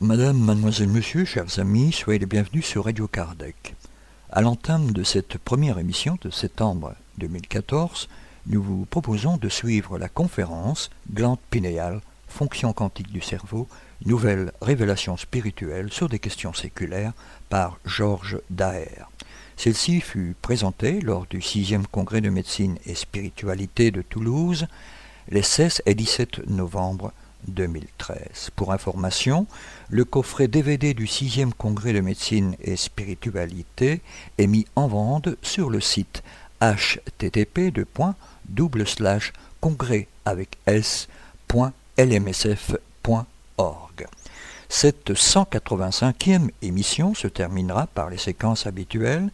Madame, mademoiselle, monsieur, chers amis, soyez les bienvenus sur Radio Kardec. À l'entame de cette première émission de septembre 2014, nous vous proposons de suivre la conférence Glande pinéale, fonction quantique du cerveau, nouvelle révélation spirituelle sur des questions séculaires par Georges Daher. Celle-ci fut présentée lors du 6e congrès de médecine et spiritualité de Toulouse les 16 et 17 novembre 2013. Pour information, le coffret DVD du 6e congrès de médecine et spiritualité est mis en vente sur le site http congrès avec s.lmsf.org. Cette 185e émission se terminera par les séquences habituelles,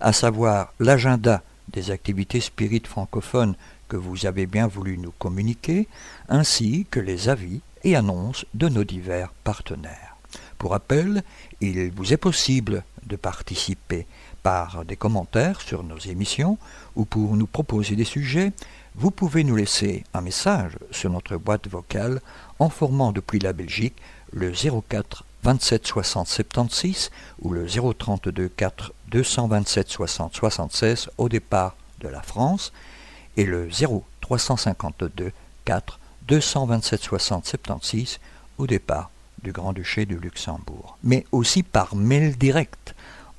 à savoir l'agenda des activités spirites francophones que vous avez bien voulu nous communiquer, ainsi que les avis et annonces de nos divers partenaires. Pour rappel, il vous est possible de participer par des commentaires sur nos émissions ou pour nous proposer des sujets, vous pouvez nous laisser un message sur notre boîte vocale en formant depuis la Belgique le 04 27 60 76 ou le 032 4 227 60 76 au départ de la France et le 0 352 4 227 60 76 au départ du Grand-Duché du Luxembourg, mais aussi par mail direct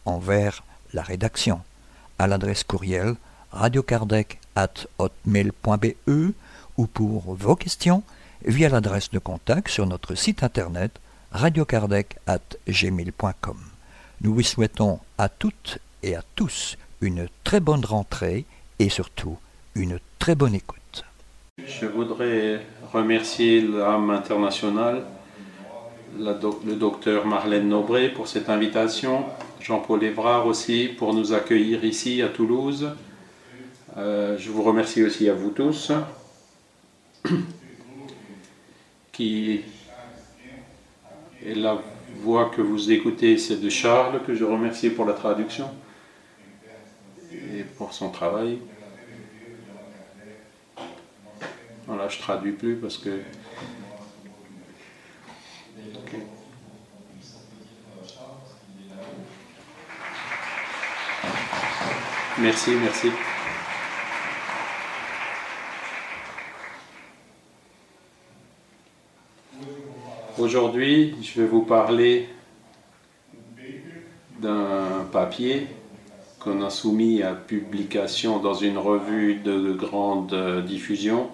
envers la rédaction à l'adresse courriel radiokardec at hotmail.be ou pour vos questions via l'adresse de contact sur notre site internet radiokardec at gmail.com. Nous vous souhaitons à toutes et à tous une très bonne rentrée et surtout une très bonne écoute. Je voudrais remercier l'âme internationale, le docteur Marlène Nobré pour cette invitation, Jean-Paul Évrard aussi pour nous accueillir ici à Toulouse. Euh, je vous remercie aussi à vous tous et la voix que vous écoutez, c'est de Charles que je remercie pour la traduction et pour son travail. Voilà, je traduis plus parce que. Merci, merci. Aujourd'hui, je vais vous parler d'un papier qu'on a soumis à publication dans une revue de grande diffusion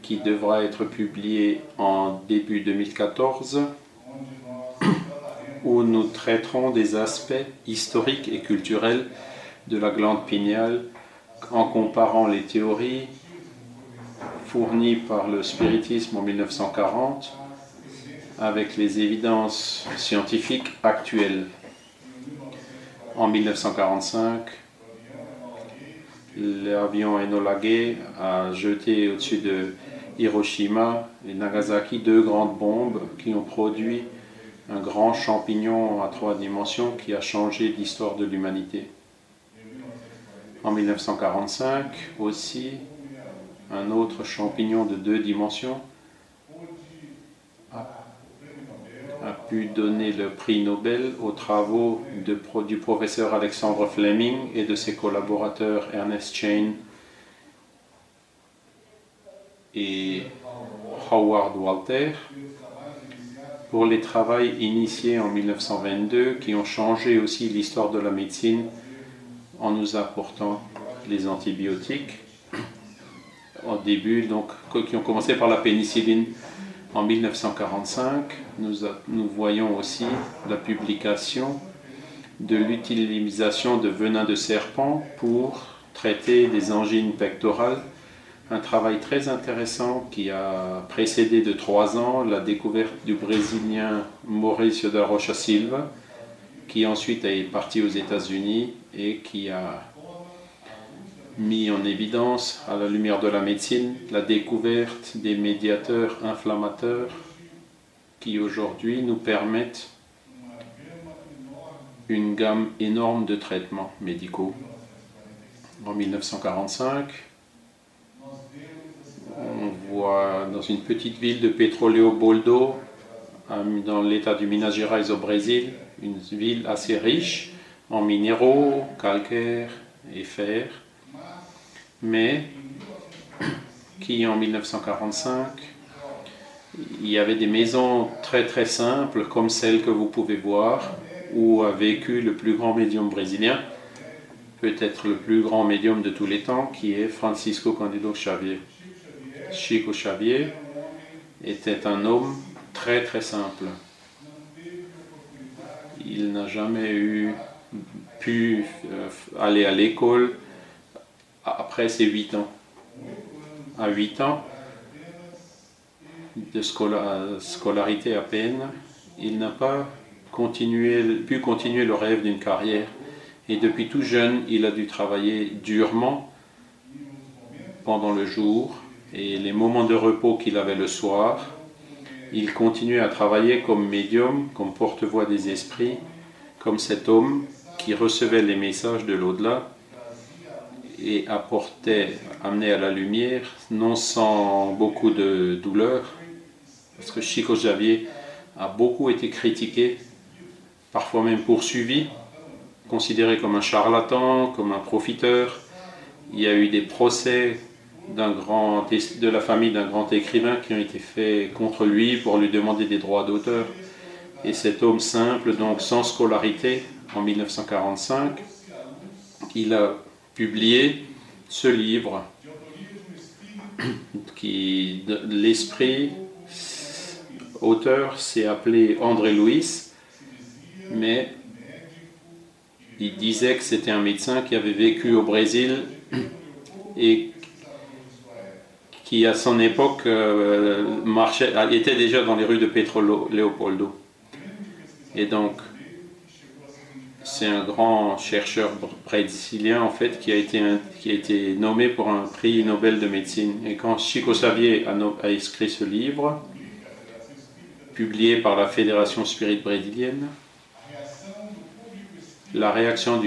qui devra être publié en début 2014, où nous traiterons des aspects historiques et culturels de la glande pinéale en comparant les théories fournies par le spiritisme en 1940 avec les évidences scientifiques actuelles. En 1945, l'avion Enola Gay a jeté au-dessus de Hiroshima et Nagasaki deux grandes bombes qui ont produit un grand champignon à trois dimensions qui a changé l'histoire de l'humanité. En 1945 aussi, un autre champignon de deux dimensions a pu donner le prix Nobel aux travaux du professeur Alexandre Fleming et de ses collaborateurs Ernest Chain et Howard Walter pour les travaux initiés en 1922 qui ont changé aussi l'histoire de la médecine en nous apportant les antibiotiques au début, donc qui ont commencé par la pénicilline en 1945. Nous, voyons aussi la publication de l'utilisation de venin de serpent pour traiter des angines pectorales un travail très intéressant qui a précédé de trois ans la découverte du Brésilien Mauricio da Rocha Silva, qui ensuite est parti aux États-Unis et qui a mis en évidence à la lumière de la médecine la découverte des médiateurs inflammateurs qui aujourd'hui nous permettent une gamme énorme de traitements médicaux. En 1945, on voit dans une petite ville de Petro Leopoldo, dans l'état du Minas Gerais au Brésil, une ville assez riche en minéraux, calcaire et fer, mais qui en 1945, il y avait des maisons très très simples comme celle que vous pouvez voir, où a vécu le plus grand médium brésilien, peut-être le plus grand médium de tous les temps, qui est Francisco Candido Xavier. Chico Xavier était un homme très très simple. Il n'a jamais eu pu euh, aller à l'école après ses 8 ans. À 8 ans de scolarité à peine, il n'a pas pu continuer le rêve d'une carrière. Et depuis tout jeune, il a dû travailler durement pendant le jour et les moments de repos qu'il avait le soir. Il continuait à travailler comme médium, comme porte-voix des esprits, comme cet homme qui recevait les messages de l'au-delà et apportait, amenait à la lumière, non sans beaucoup de douleur, parce que Chico Xavier a beaucoup été critiqué, parfois même poursuivi, considéré comme un charlatan, comme un profiteur. Il y a eu des procès de la famille d'un grand écrivain qui ont été faits contre lui pour lui demander des droits d'auteur. Et cet homme simple, donc sans scolarité, en 1945, il a publié ce livre qui l'esprit auteur s'est appelé André Louis, mais il disait que c'était un médecin qui avait vécu au Brésil et qui à son époque euh, marchait, était déjà dans les rues de Petro Leopoldo. Et donc, c'est un grand chercheur brésilien en fait qui a, été, nommé pour un prix Nobel de médecine. Et quand Chico Xavier a, écrit ce livre, publié par la Fédération Spirit brésilienne, la réaction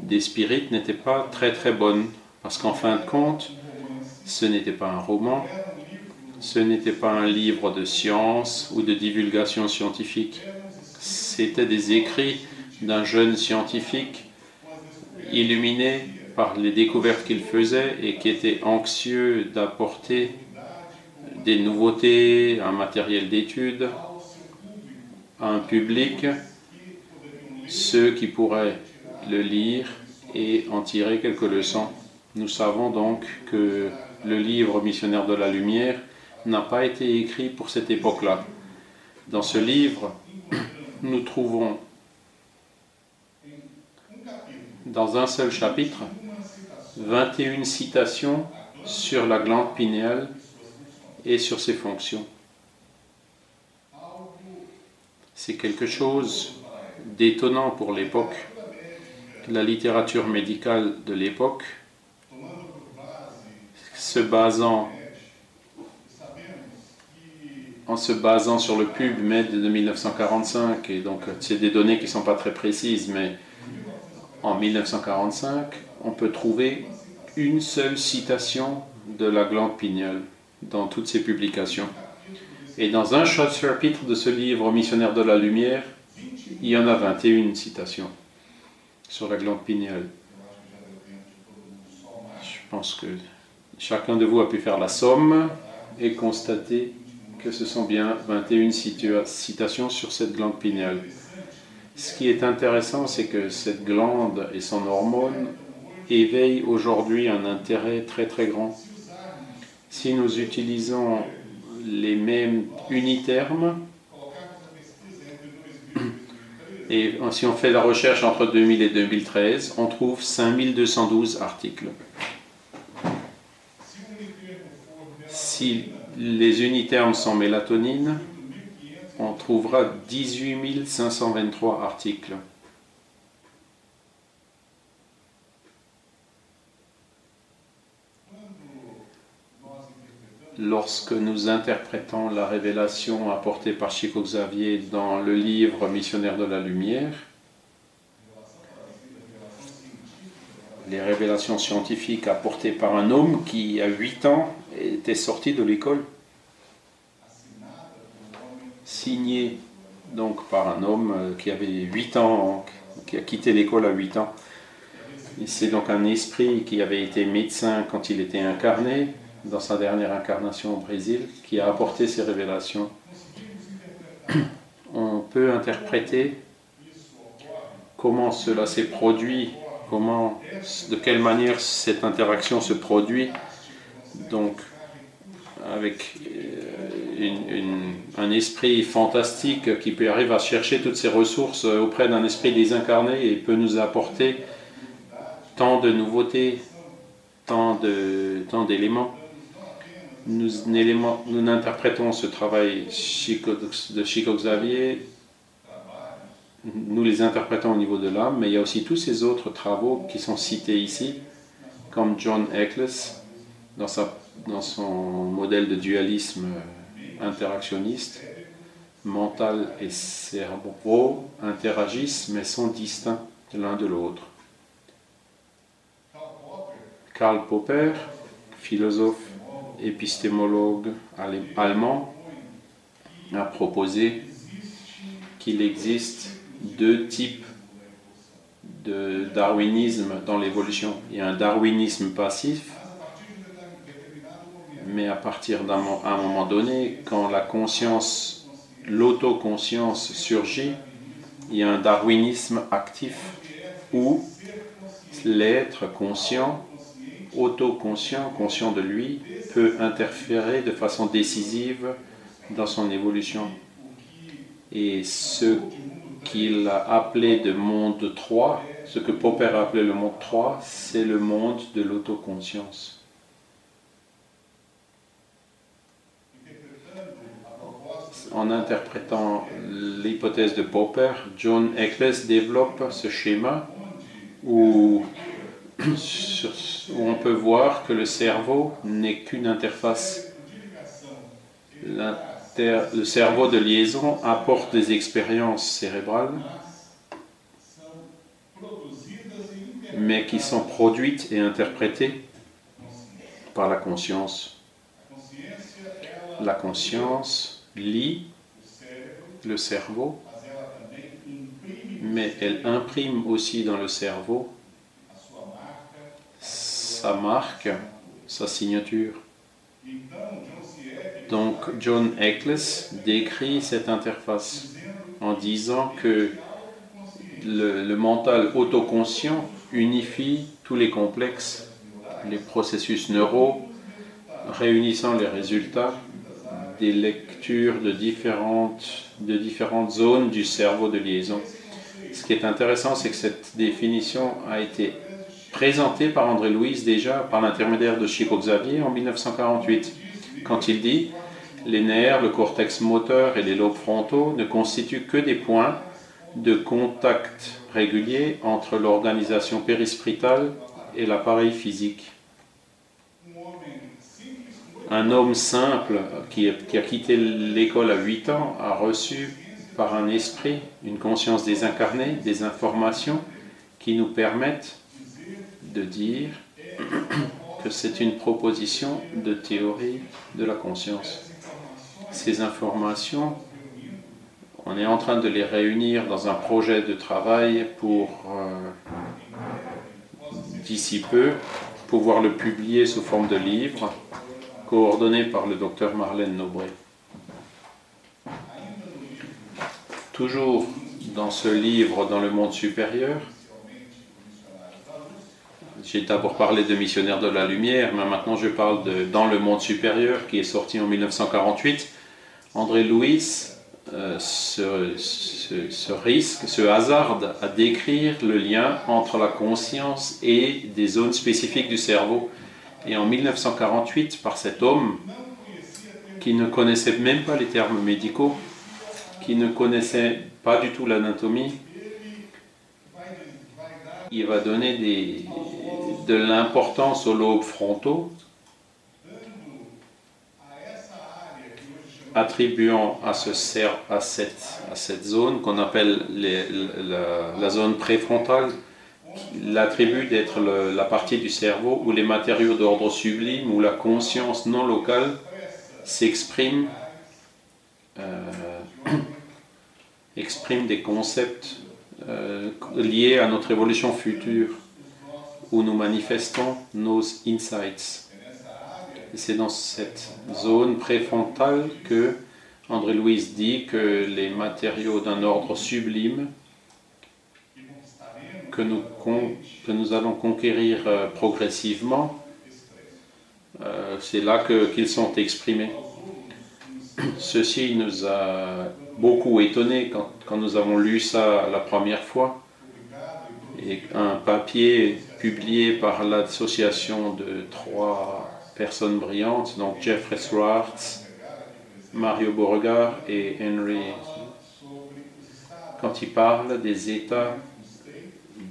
des spirites n'était pas très très bonne. Parce qu'en fin de compte, ce n'était pas un roman, ce n'était pas un livre de science ou de divulgation scientifique. C'était des écrits d'un jeune scientifique illuminé par les découvertes qu'il faisait et qui était anxieux d'apporter des nouveautés, un matériel d'étude à un public, ceux qui pourraient le lire et en tirer quelques leçons. Nous savons donc que le livre Missionnaire de la Lumière n'a pas été écrit pour cette époque-là. Dans ce livre, nous trouvons dans un seul chapitre 21 citations sur la glande pinéale et sur ses fonctions. C'est quelque chose d'étonnant pour l'époque. La littérature médicale de l'époque se basant en se basant sur le PubMed de 1945, et donc c'est des données qui ne sont pas très précises, mais en 1945, on peut trouver une seule citation de la glande pinéale dans toutes ces publications. Et dans un chapitre de ce livre Missionnaire de la Lumière, il y en a 21 citations sur la glande pinéale. Je pense que Chacun de vous a pu faire la somme et constater que ce sont bien 21 citations sur cette glande pinéale. Ce qui est intéressant, c'est que cette glande et son hormone éveillent aujourd'hui un intérêt très très grand. Si nous utilisons les mêmes unitermes, et si on fait la recherche entre 2000 et 2013, on trouve 5212 articles. Si les unitermes sont mélatonine, on trouvera 18 523 articles. Lorsque nous interprétons la révélation apportée par Chico Xavier dans le livre Missionnaire de la Lumière, les révélations scientifiques apportées par un homme qui, à 8 ans, était sorti de l'école signé donc par un homme euh, qui avait 8 ans, qui a quitté l'école à 8 ans. C'est donc un esprit qui avait été médecin quand il était incarné, dans sa dernière incarnation au Brésil, qui a apporté ces révélations. On peut interpréter comment cela s'est produit, comment, de quelle manière cette interaction se produit, donc avec un esprit fantastique qui peut arriver à chercher toutes ces ressources auprès d'un esprit désincarné et peut nous apporter tant de nouveautés, tant d'éléments. Nous, interprétons ce travail de Chico Xavier, nous les interprétons au niveau de l'âme, mais il y a aussi tous ces autres travaux qui sont cités ici, comme John Eccles, dans son modèle de dualisme interactionniste, mental et cerveau interagissent mais sont distincts l'un de l'autre. Karl Popper, philosophe épistémologue allemand, a proposé qu'il existe deux types de darwinisme dans l'évolution. Il y a un darwinisme passif, mais à partir d'un moment donné, quand la conscience, l'autoconscience surgit, il y a un darwinisme actif où l'être conscient, autoconscient, conscient de lui, peut interférer de façon décisive dans son évolution. Et ce qu'il a appelé de monde 3, ce que Popper a appelé le monde 3, c'est le monde de l'autoconscience. En interprétant l'hypothèse de Popper, John Eccles développe ce schéma où on peut voir que le cerveau n'est qu'une interface. Le cerveau de liaison apporte des expériences cérébrales, mais qui sont produites et interprétées par la conscience. La conscience lit le cerveau, mais elle imprime aussi dans le cerveau sa marque, sa signature. Donc John Eccles décrit cette interface en disant que le, mental autoconscient unifie tous les complexes, les processus neuraux, réunissant les résultats des lectures de différentes, de différentes zones du cerveau de liaison. Ce qui est intéressant, c'est que cette définition a été présenté par André Louise déjà par l'intermédiaire de Chico Xavier en 1948, quand il dit Les nerfs, le cortex moteur et les lobes frontaux ne constituent que des points de contact régulier entre l'organisation périspritale et l'appareil physique. Un homme simple qui, a quitté l'école à 8 ans a reçu par un esprit, une conscience désincarnée, des informations qui nous permettent de dire que c'est une proposition de théorie de la conscience. Ces informations, on est en train de les réunir dans un projet de travail pour, euh, d'ici peu, pouvoir le publier sous forme de livre, coordonné par le docteur Marlène Nobré. Toujours dans ce livre, dans le monde supérieur, j'ai d'abord parlé de Missionnaires de la Lumière, mais maintenant je parle de Dans le monde supérieur, qui est sorti en 1948. André Louis euh, se, risque, se hasarde à décrire le lien entre la conscience et des zones spécifiques du cerveau. Et en 1948, par cet homme qui ne connaissait même pas les termes médicaux, qui ne connaissait pas du tout l'anatomie, il va donner de l'importance aux lobes frontaux attribuant à, ce à, cette, à cette zone qu'on appelle la, zone préfrontale, l'attribut d'être la partie du cerveau où les matériaux d'ordre sublime, où la conscience non locale s'exprime, euh, exprime des concepts euh, liés à notre évolution future, où nous manifestons nos insights. C'est dans cette zone préfrontale que André Louis dit que les matériaux d'un ordre sublime que nous, allons conquérir euh, progressivement, euh, c'est là qu'ils sont exprimés. Ceci nous a beaucoup étonné quand, quand, nous avons lu ça la première fois. Et un papier publié par l'association de trois personnes brillantes, donc Jeffrey Swartz, Mario Beauregard et Henry, quand il parle des états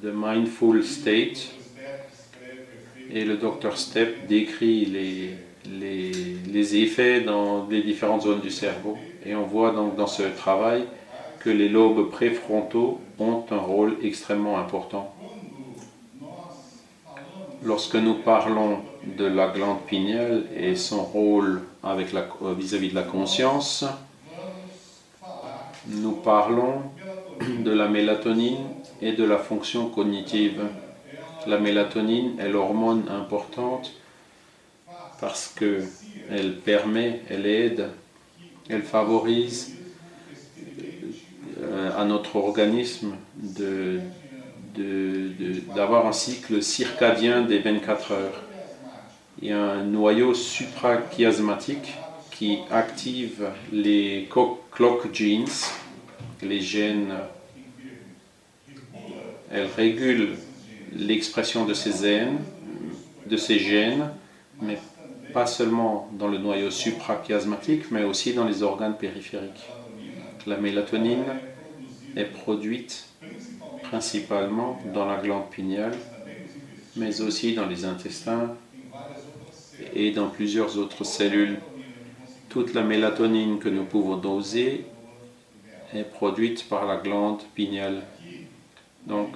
de mindful state, et le docteur Stepp décrit les, les, les, effets dans les différentes zones du cerveau. Et on voit donc dans ce travail que les lobes préfrontaux ont un rôle extrêmement important. Lorsque nous parlons de la glande pinéale et son rôle la, vis-à-vis de la conscience, nous parlons de la mélatonine et de la fonction cognitive. La mélatonine est l'hormone importante parce qu'elle permet, elle aide, elle favorise euh, à notre organisme d'avoir un cycle circadien des 24 heures. Il y a un noyau suprachiasmatique qui active les clock genes, les gènes. Elle régule l'expression de ces gènes, de ces gènes, mais pas seulement dans le noyau suprachiasmatique, mais aussi dans les organes périphériques. La mélatonine est produite principalement dans la glande pinéale, mais aussi dans les intestins et dans plusieurs autres cellules. Toute la mélatonine que nous pouvons doser est produite par la glande pinéale. Donc,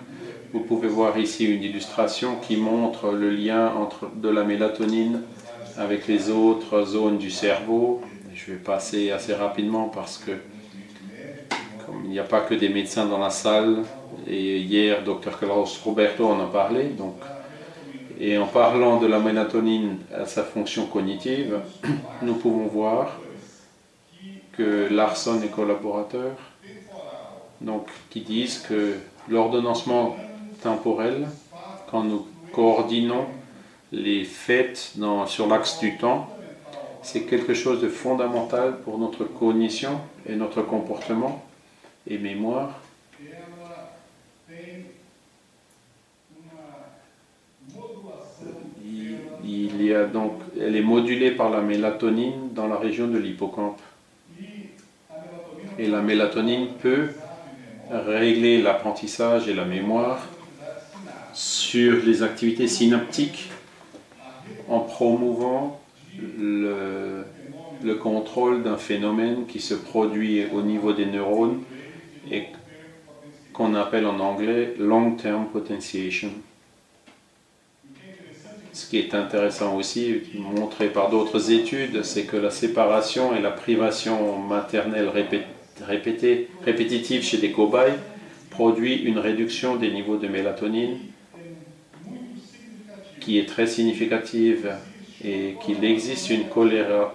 vous pouvez voir ici une illustration qui montre le lien entre de la mélatonine avec les autres zones du cerveau. Je vais passer assez rapidement parce que comme il n'y a pas que des médecins dans la salle, et hier, Dr. Carlos Roberto en a parlé. Donc, et en parlant de la mélatonine à sa fonction cognitive, nous pouvons voir que Larson et collaborateurs, donc, qui disent que l'ordonnancement temporel, quand nous coordonnons les dans, sur l'axe du temps, c'est quelque chose de fondamental pour notre cognition et notre comportement et mémoire. Il y a donc, elle est modulée par la mélatonine dans la région de l'hippocampe. Et la mélatonine peut régler l'apprentissage et la mémoire sur les activités synaptiques en promouvant le, le contrôle d'un phénomène qui se produit au niveau des neurones et qu'on appelle en anglais long-term potentiation. Ce qui est intéressant aussi, montré par d'autres études, c'est que la séparation et la privation maternelle répétée, répétitive chez des cobayes produit une réduction des niveaux de mélatonine qui est très significative et qu'il existe une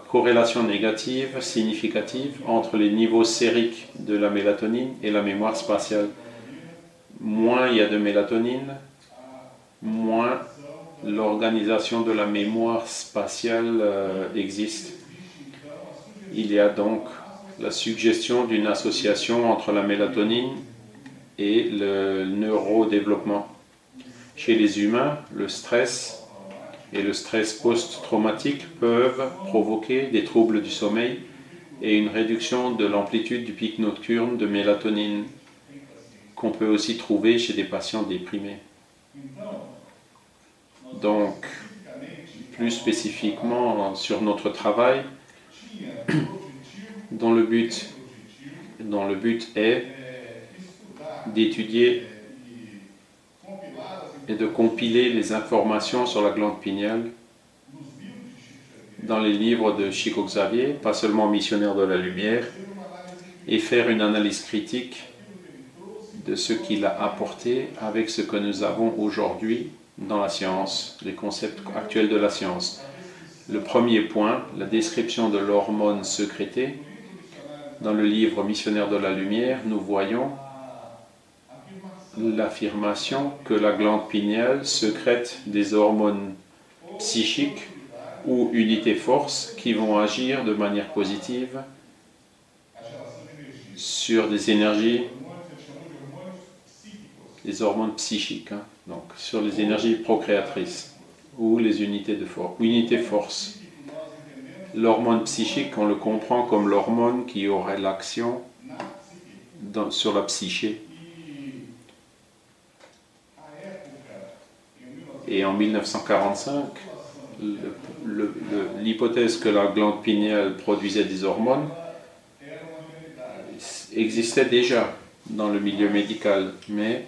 corrélation négative significative entre les niveaux sériques de la mélatonine et la mémoire spatiale. Moins il y a de mélatonine, moins l'organisation de la mémoire spatiale euh, existe. Il y a donc la suggestion d'une association entre la mélatonine et le neurodéveloppement. Chez les humains, le stress et le stress post-traumatique peuvent provoquer des troubles du sommeil et une réduction de l'amplitude du pic nocturne de mélatonine qu'on peut aussi trouver chez des patients déprimés. Donc, plus spécifiquement sur notre travail, dont le but, dont le but est d'étudier et de compiler les informations sur la glande pinéale dans les livres de Chico Xavier, pas seulement missionnaire de la lumière, et faire une analyse critique de ce qu'il a apporté avec ce que nous avons aujourd'hui dans la science, les concepts actuels de la science. Le premier point, la description de l'hormone sécrétée. Dans le livre Missionnaire de la lumière, nous voyons l'affirmation que la glande pinéale sécrète des hormones psychiques ou unités force qui vont agir de manière positive sur des énergies, des hormones psychiques, hein, donc sur les énergies procréatrices ou les unités de force, force. L'hormone psychique, on le comprend comme l'hormone qui aurait l'action sur la psyché. Et en 1945, l'hypothèse que la glande pinéale produisait des hormones existait déjà dans le milieu médical, mais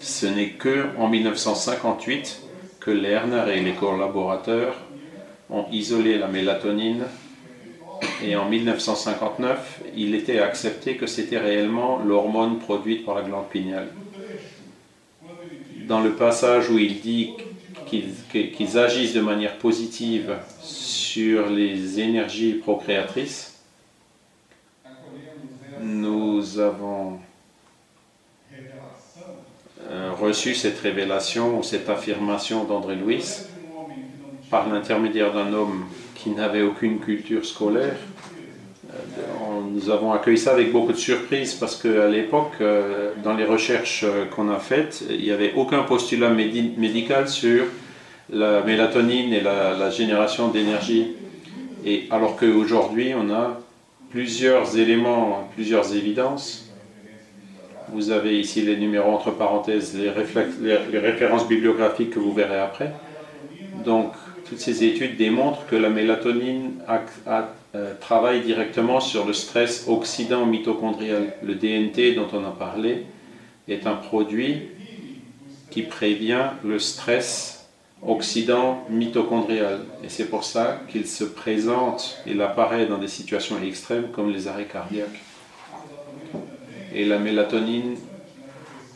ce n'est que en 1958 que Lerner et les collaborateurs ont isolé la mélatonine. Et en 1959, il était accepté que c'était réellement l'hormone produite par la glande pinéale. Dans le passage où il dit qu'ils agissent de manière positive sur les énergies procréatrices, nous avons euh, reçu cette révélation ou cette affirmation d'André Louis par l'intermédiaire d'un homme qui n'avait aucune culture scolaire nous avons accueilli ça avec beaucoup de surprise parce qu'à l'époque, euh, dans les recherches euh, qu'on a faites, il n'y avait aucun postulat médical sur la mélatonine et la, génération d'énergie. Et alors qu'aujourd'hui, on a plusieurs éléments, plusieurs évidences. Vous avez ici les numéros entre parenthèses, les, les références bibliographiques que vous verrez après. Donc, toutes ces études démontrent que la mélatonine euh, travaille directement sur le stress oxydant mitochondrial. Le DNT dont on a parlé est un produit qui prévient le stress oxydant mitochondrial. Et c'est pour ça qu'il se présente, il apparaît dans des situations extrêmes comme les arrêts cardiaques. Et la mélatonine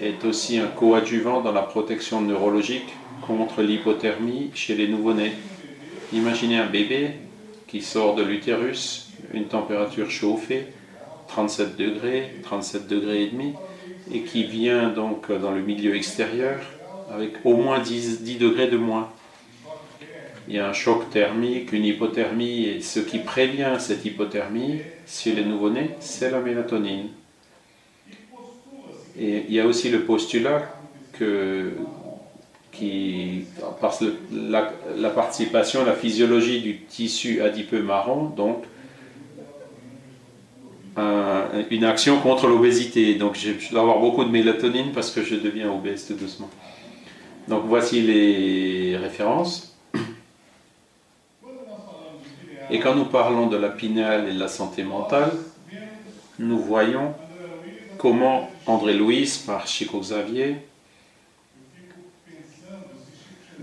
est aussi un coadjuvant dans la protection neurologique contre l'hypothermie chez les nouveau-nés. Imaginez un bébé qui sort de l'utérus, une température chauffée, 37 degrés, 37 degrés et demi, et qui vient donc dans le milieu extérieur avec au moins 10, 10 degrés de moins. Il y a un choc thermique, une hypothermie, et ce qui prévient cette hypothermie chez les nouveau-nés, c'est la mélatonine. Et il y a aussi le postulat que qui, parce la, participation, la physiologie du tissu adipeux marron, donc une action contre l'obésité. Donc je, dois avoir beaucoup de mélatonine parce que je deviens obèse tout doucement. Donc voici les références. Et quand nous parlons de la pinale et de la santé mentale, nous voyons comment André Louis, par Chico Xavier,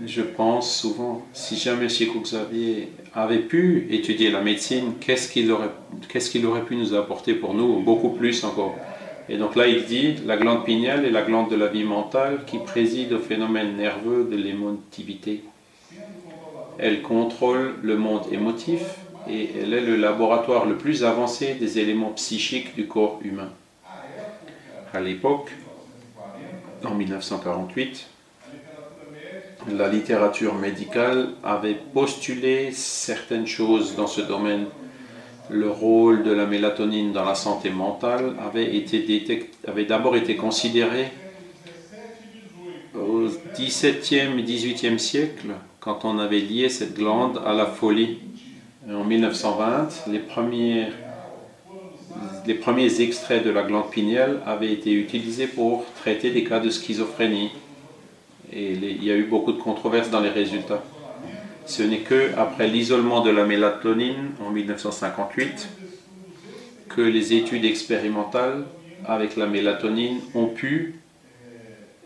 je pense souvent, si jamais Chico Xavier avait pu étudier la médecine, qu'est-ce qu'il aurait, pu nous apporter pour nous Beaucoup plus encore. Et donc là, il dit la glande pinéale est la glande de la vie mentale qui préside au phénomène nerveux de l'émotivité. Elle contrôle le monde émotif et elle est le laboratoire le plus avancé des éléments psychiques du corps humain. À l'époque, en 1948, la littérature médicale avait postulé certaines choses dans ce domaine. Le rôle de la mélatonine dans la santé mentale avait, d'abord été considéré au XVIIe et XVIIIe siècle, quand on avait lié cette glande à la folie. En 1920, les les premiers extraits de la glande pinéale avaient été utilisés pour traiter des cas de schizophrénie et il y a eu beaucoup de controverses dans les résultats. Ce n'est que après l'isolement de la mélatonine en 1958 que les études expérimentales avec la mélatonine ont pu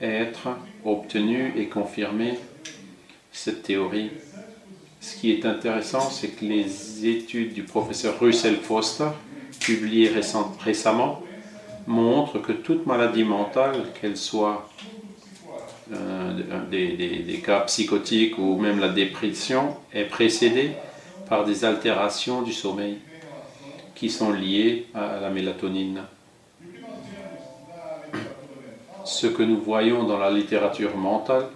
être obtenues et confirmer cette théorie. Ce qui est intéressant, c'est que les études du professeur Russell Foster, publiées récemment, montrent que toute maladie mentale, qu'elle soit des, cas psychotiques ou même la dépression, est précédée par des altérations du sommeil qui sont liées à la mélatonine. Ce que nous voyons dans la littérature mentale,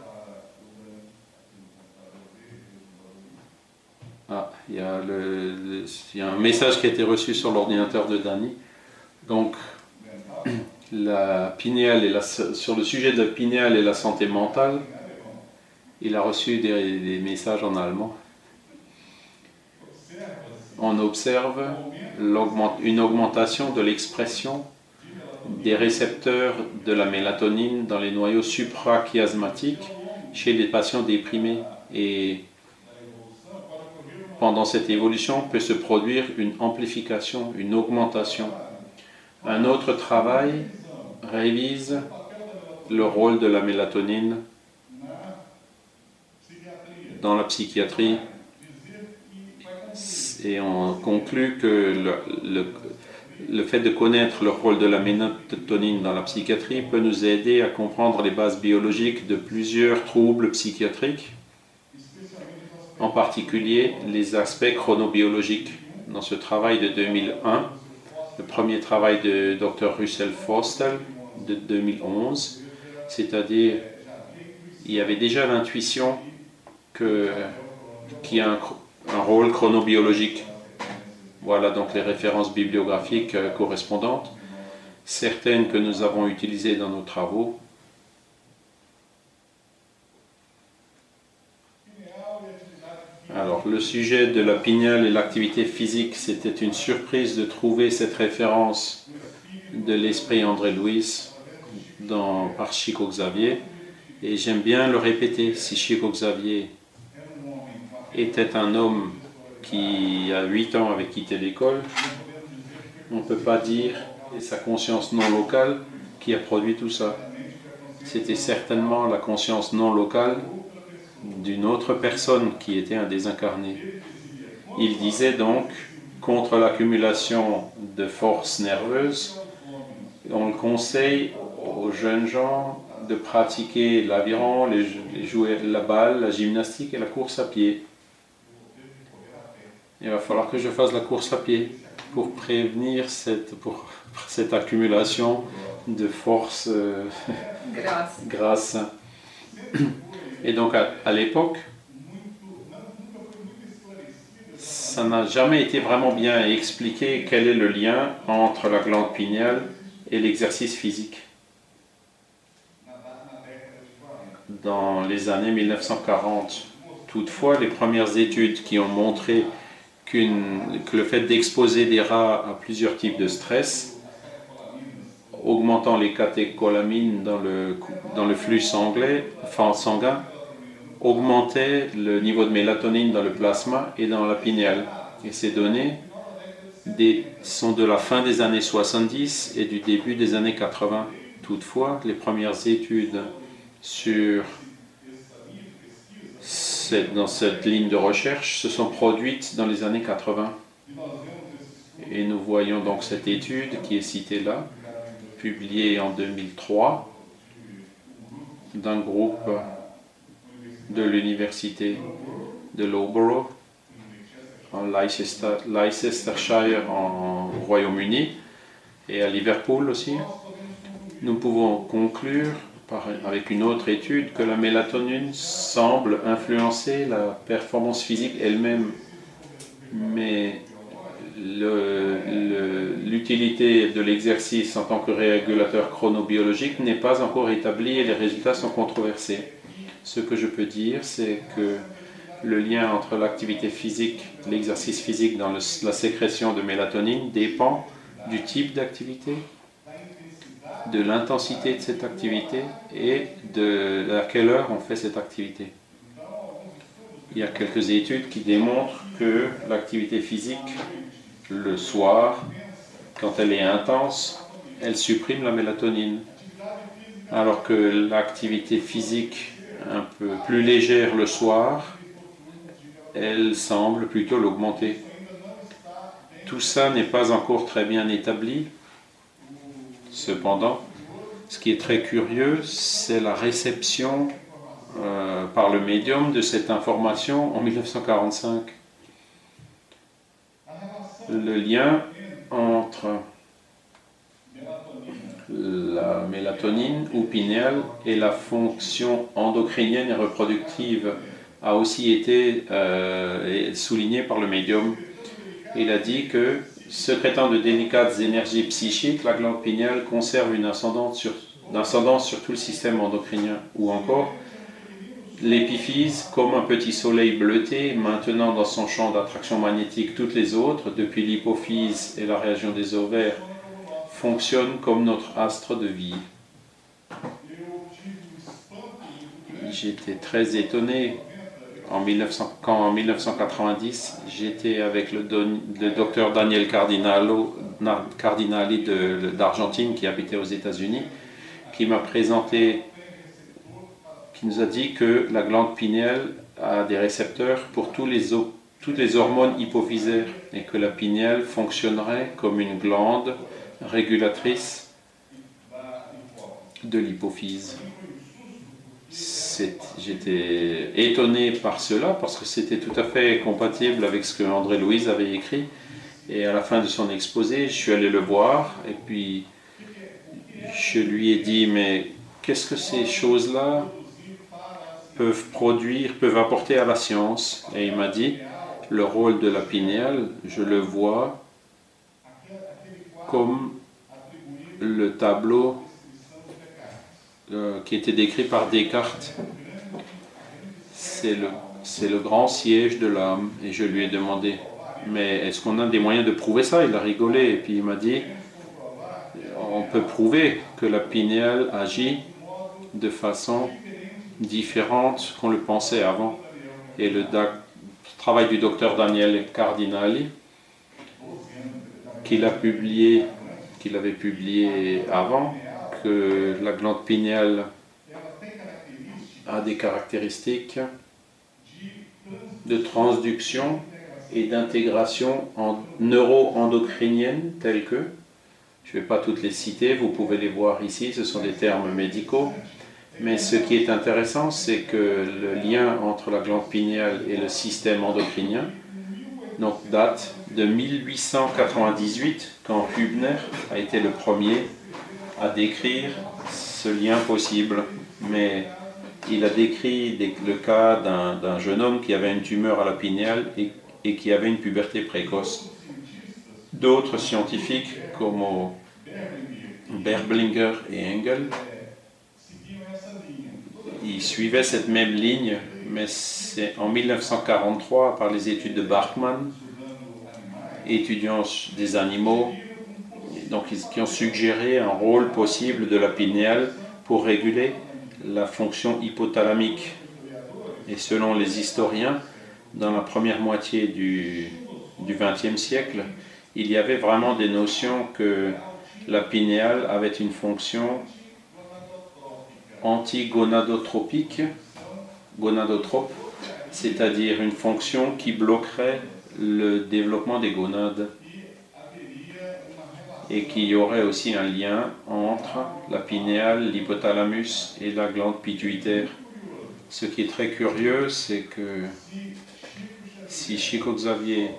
ah, il, y a il y a un message qui a été reçu sur l'ordinateur de Danny. Donc, la pinéale et la, sur le sujet de la pinéale et la santé mentale, il a reçu des, messages en allemand. On observe une augmentation de l'expression des récepteurs de la mélatonine dans les noyaux suprachiasmatiques chez les patients déprimés. Et pendant cette évolution peut se produire une amplification, une augmentation. Un autre travail révise le rôle de la mélatonine dans la psychiatrie et on conclut que le, le, fait de connaître le rôle de la mélatonine dans la psychiatrie peut nous aider à comprendre les bases biologiques de plusieurs troubles psychiatriques, en particulier les aspects chronobiologiques. Dans ce travail de 2001, le premier travail de Dr. Russell Foster de 2011, c'est-à-dire il y avait déjà l'intuition qu'il y a un, rôle chronobiologique. Voilà donc les références bibliographiques euh, correspondantes, certaines que nous avons utilisées dans nos travaux. Le sujet de la pignale et l'activité physique, c'était une surprise de trouver cette référence de l'esprit André Louis dans, par Chico Xavier. Et j'aime bien le répéter, si Chico Xavier était un homme qui a 8 ans avait quitté l'école, on ne peut pas dire c'est sa conscience non locale qui a produit tout ça. C'était certainement la conscience non locale d'une autre personne qui était un désincarné. Il disait donc, contre l'accumulation de forces nerveuses, on le conseille aux jeunes gens de pratiquer l'aviron, les, jouer la balle, la gymnastique et la course à pied. Il va falloir que je fasse la course à pied pour prévenir cette, pour, cette accumulation de forces euh, grasses. Et donc à, l'époque, ça n'a jamais été vraiment bien expliqué quel est le lien entre la glande pinéale et l'exercice physique. Dans les années 1940, toutefois, les premières études qui ont montré que le fait d'exposer des rats à plusieurs types de stress augmentant les catécholamines dans le, dans le flux sanguin, augmentait le niveau de mélatonine dans le plasma et dans la pinéale. Et ces données sont de la fin des années 70 et du début des années 80. Toutefois, les premières études sur cette, dans cette ligne de recherche se sont produites dans les années 80. Et nous voyons donc cette étude qui est citée là, publié en 2003 d'un groupe de l'université de Loughborough en Leicestershire en Royaume-Uni et à Liverpool aussi. Nous pouvons conclure avec une autre étude que la mélatonine semble influencer la performance physique elle-même, mais l'utilité de l'exercice en tant que régulateur chronobiologique n'est pas encore établie et les résultats sont controversés. Ce que je peux dire, c'est que le lien entre l'activité physique, l'exercice physique dans la sécrétion de mélatonine dépend du type d'activité, de l'intensité de cette activité et de à quelle heure on fait cette activité. Il y a quelques études qui démontrent que l'activité physique le soir quand elle est intense, elle supprime la mélatonine. Alors que l'activité physique un peu plus légère le soir, elle semble plutôt l'augmenter. Tout ça n'est pas encore très bien établi. Cependant, ce qui est très curieux, c'est la réception euh, par le médium de cette information en 1945. Le lien entre la mélatonine ou pinéale et la fonction endocrinienne et reproductive a aussi été euh, souligné par le médium. Il a dit que, secrétant de délicates énergies psychiques, la glande pinéale conserve une ascendance sur tout le système endocrinien. Ou encore, l'épiphyse, comme un petit soleil bleuté, maintenant dans son champ d'attraction magnétique toutes les autres, depuis l'hypophyse et la région des ovaires, fonctionne comme notre astre de vie. J'étais très étonné en 1900, quand en 1990 j'étais avec le, docteur Daniel Cardinali d'Argentine qui habitait aux États-Unis, qui m'a présenté, qui nous a dit que la glande pinéale a des récepteurs pour tous les, toutes les hormones hypophysaires et que la pinéale fonctionnerait comme une glande régulatrice de l'hypophyse. J'étais étonné par cela parce que c'était tout à fait compatible avec ce que André Louise avait écrit. Et à la fin de son exposé, je suis allé le voir et puis je lui ai dit mais qu'est-ce que ces choses-là peuvent produire, peuvent apporter à la science Et il m'a dit le rôle de la pinéale, je le vois comme le tableau euh, qui était décrit par Descartes. C'est le, le grand siège de l'âme. Et je lui ai demandé, mais est-ce qu'on a des moyens de prouver ça? Il a rigolé et puis il m'a dit, on peut prouver que la pinéale agit de façon différente qu'on le pensait avant. Et le travail du docteur Daniel Cardinali, qu'il a publié, qu'il avait publié avant, que la glande pinéale a des caractéristiques de transduction et d'intégration en neuro-endocrinienne telles que, je ne vais pas toutes les citer, vous pouvez les voir ici, ce sont des termes médicaux, mais ce qui est intéressant, c'est que le lien entre la glande pinéale et le système endocrinien date de 1898, quand Hübner a été le premier à décrire ce lien possible. Mais il a décrit le cas d'un jeune homme qui avait une tumeur à la pinéale et qui avait une puberté précoce. D'autres scientifiques, comme Berblinger et Engel, ils suivaient cette même ligne mais c'est en 1943, par les études de Bachmann, étudiants des animaux, donc, qui ont suggéré un rôle possible de la pinéale pour réguler la fonction hypothalamique. Et selon les historiens, dans la première moitié du XXe siècle, il y avait vraiment des notions que la pinéale avait une fonction antigonadotropique, gonadotrope, c'est-à-dire une fonction qui bloquerait le développement des gonades et qu'il y aurait aussi un lien entre la pinéale, l'hypothalamus et la glande pituitaire. Ce qui est très curieux, c'est que si Chico Xavier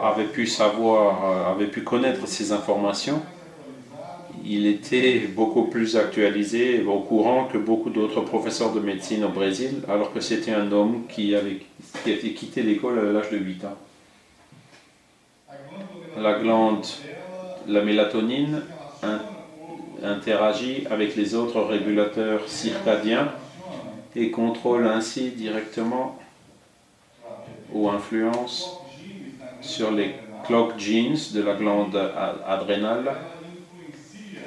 avait pu savoir, euh, avait pu connaître ces informations, il était beaucoup plus actualisé et au courant que beaucoup d'autres professeurs de médecine au Brésil, alors que c'était un homme qui avait, qui quitté l'école à l'âge de 8 ans. La glande, la mélatonine, interagit avec les autres régulateurs circadiens et contrôle ainsi directement ou influence sur les clock genes de la glande adrénale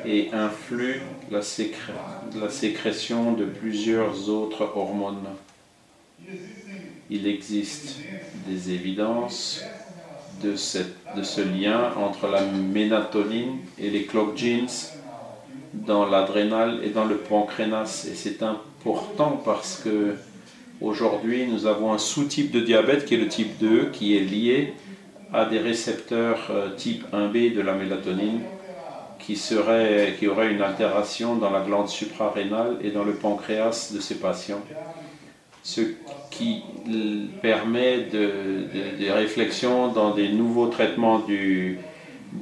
et influe la, sécrétion de plusieurs autres hormones. Il existe des évidences de, de ce lien entre la mélatonine et les clock genes dans l'adrénal et dans le pancréas. Et c'est important parce que aujourd'hui, nous avons un sous-type de diabète qui est le type 2, qui est lié à des récepteurs euh, type 1B de la mélatonine qui, serait, qui aurait une altération dans la glande suprarénale et dans le pancréas de ces patients. Ce qui permet des réflexions dans des nouveaux traitements du,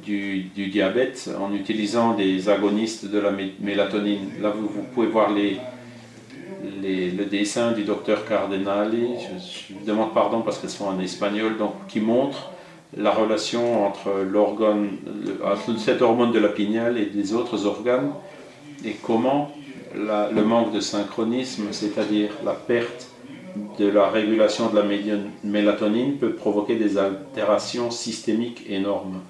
du, diabète en utilisant des agonistes de la mélatonine. Là, vous, pouvez voir les, les, le dessin du docteur Cardenali. Je, je, demande pardon parce qu'elles sont en espagnol, donc qui montre la relation entre l'organe, cette hormone de la pignale et des autres organes, et comment le manque de synchronisme, c'est-à-dire la perte de la régulation de la mélatonine, peut provoquer des altérations systémiques énormes.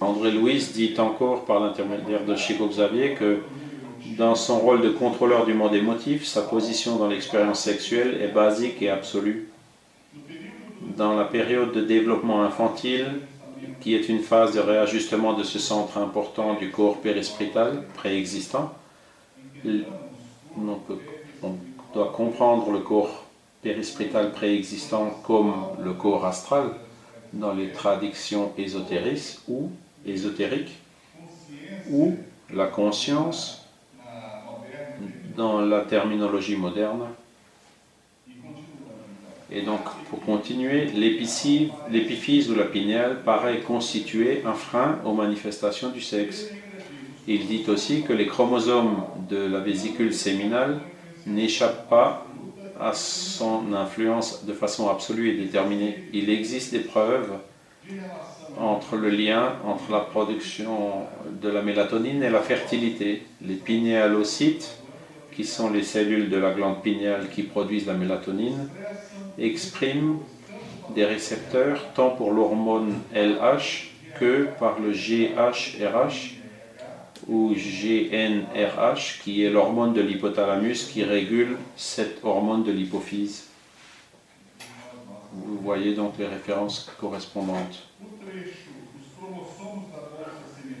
André Louis dit encore par l'intermédiaire de Chico Xavier que dans son rôle de contrôleur du monde émotif, sa position dans l'expérience sexuelle est basique et absolue. Dans la période de développement infantile, qui est une phase de réajustement de ce centre important du corps périsprétal préexistant, on doit comprendre le corps périsprétal préexistant comme le corps astral dans les traductions ésotériques ou ésotériques, ou la conscience dans la terminologie moderne. Et donc, pour continuer, l'épiphyse ou la pinéale paraît constituer un frein aux manifestations du sexe. Il dit aussi que les chromosomes de la vésicule séminale n'échappent pas à son influence de façon absolue et déterminée. Il existe des preuves entre le lien entre la production de la mélatonine et la fertilité. Les pinéalocytes qui sont les cellules de la glande pinéale qui produisent la mélatonine, expriment des récepteurs tant pour l'hormone LH que par le GHRH ou GNRH qui est l'hormone de l'hypothalamus qui régule cette hormone de l'hypophyse. Vous voyez donc les références correspondantes